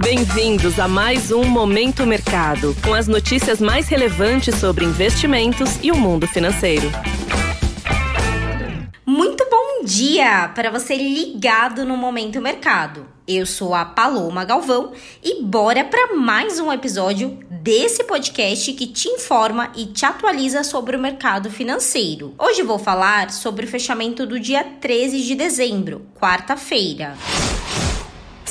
Bem-vindos a mais um Momento Mercado, com as notícias mais relevantes sobre investimentos e o mundo financeiro. Muito bom dia para você ligado no Momento Mercado. Eu sou a Paloma Galvão e bora para mais um episódio desse podcast que te informa e te atualiza sobre o mercado financeiro. Hoje vou falar sobre o fechamento do dia 13 de dezembro, quarta-feira.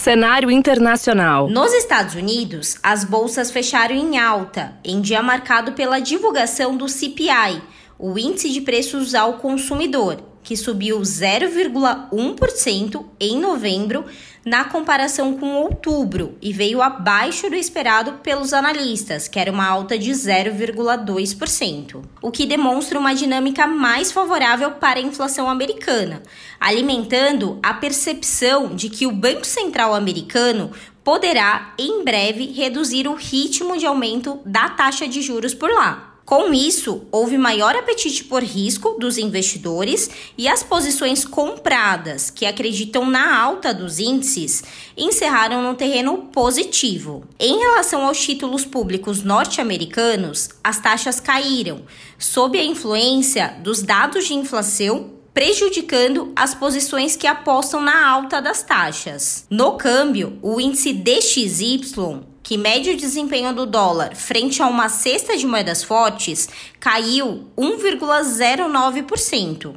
Cenário internacional. Nos Estados Unidos, as bolsas fecharam em alta, em dia marcado pela divulgação do CPI, o Índice de Preços ao Consumidor, que subiu 0,1% em novembro na comparação com outubro e veio abaixo do esperado pelos analistas, que era uma alta de 0,2%, o que demonstra uma dinâmica mais favorável para a inflação americana, alimentando a percepção de que o Banco Central americano poderá em breve reduzir o ritmo de aumento da taxa de juros por lá. Com isso, houve maior apetite por risco dos investidores e as posições compradas, que acreditam na alta dos índices, encerraram no terreno positivo. Em relação aos títulos públicos norte-americanos, as taxas caíram, sob a influência dos dados de inflação prejudicando as posições que apostam na alta das taxas. No câmbio, o índice DXY que mede o desempenho do dólar frente a uma cesta de moedas fortes, caiu 1,09%.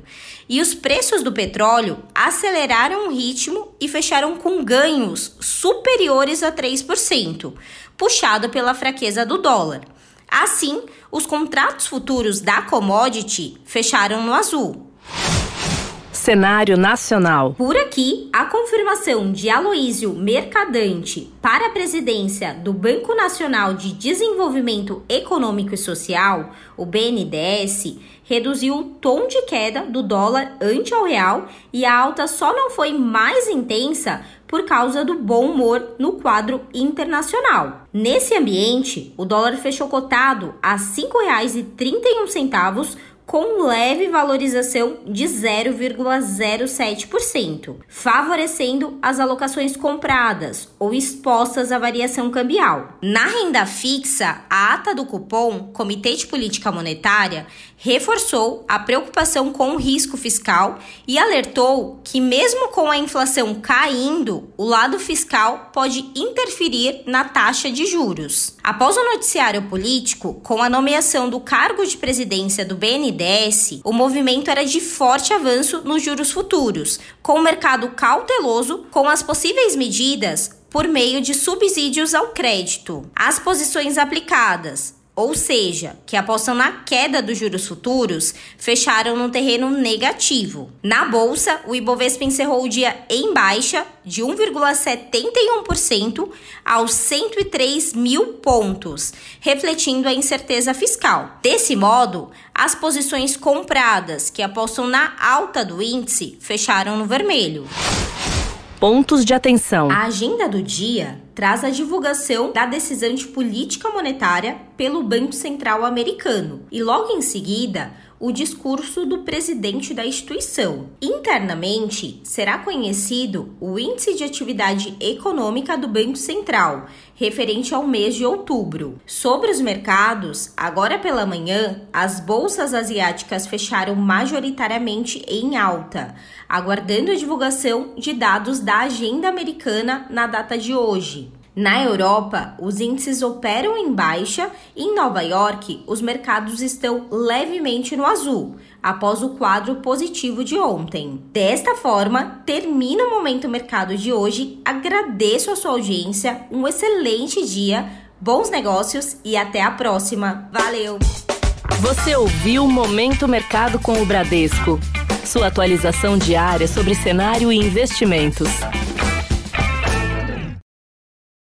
E os preços do petróleo aceleraram o ritmo e fecharam com ganhos superiores a 3%, puxado pela fraqueza do dólar. Assim, os contratos futuros da commodity fecharam no azul, Cenário nacional. Por aqui, a confirmação de Aloísio Mercadante para a presidência do Banco Nacional de Desenvolvimento Econômico e Social, o BNDES, reduziu o tom de queda do dólar ante ao real e a alta só não foi mais intensa por causa do bom humor no quadro internacional. Nesse ambiente, o dólar fechou cotado a R$ 5,31 com leve valorização de 0,07%, favorecendo as alocações compradas ou expostas à variação cambial. Na renda fixa, a ata do cupom Comitê de Política Monetária reforçou a preocupação com o risco fiscal e alertou que, mesmo com a inflação caindo, o lado fiscal pode interferir na taxa de juros. Após o noticiário político, com a nomeação do cargo de presidência do BNDES, o movimento era de forte avanço nos juros futuros, com o mercado cauteloso com as possíveis medidas por meio de subsídios ao crédito. As posições aplicadas ou seja, que apostam na queda dos juros futuros, fecharam no terreno negativo. Na bolsa, o Ibovespa encerrou o dia em baixa de 1,71% aos 103 mil pontos, refletindo a incerteza fiscal. Desse modo, as posições compradas que apostam na alta do índice fecharam no vermelho. Pontos de atenção. A agenda do dia traz a divulgação da decisão de política monetária pelo Banco Central americano e logo em seguida o discurso do presidente da instituição. Internamente, será conhecido o Índice de Atividade Econômica do Banco Central, referente ao mês de outubro. Sobre os mercados, agora pela manhã, as bolsas asiáticas fecharam majoritariamente em alta, aguardando a divulgação de dados da agenda americana na data de hoje. Na Europa, os índices operam em baixa e em Nova York, os mercados estão levemente no azul, após o quadro positivo de ontem. Desta forma, termina o Momento Mercado de hoje. Agradeço a sua audiência, um excelente dia, bons negócios e até a próxima. Valeu! Você ouviu Momento Mercado com o Bradesco. Sua atualização diária sobre cenário e investimentos.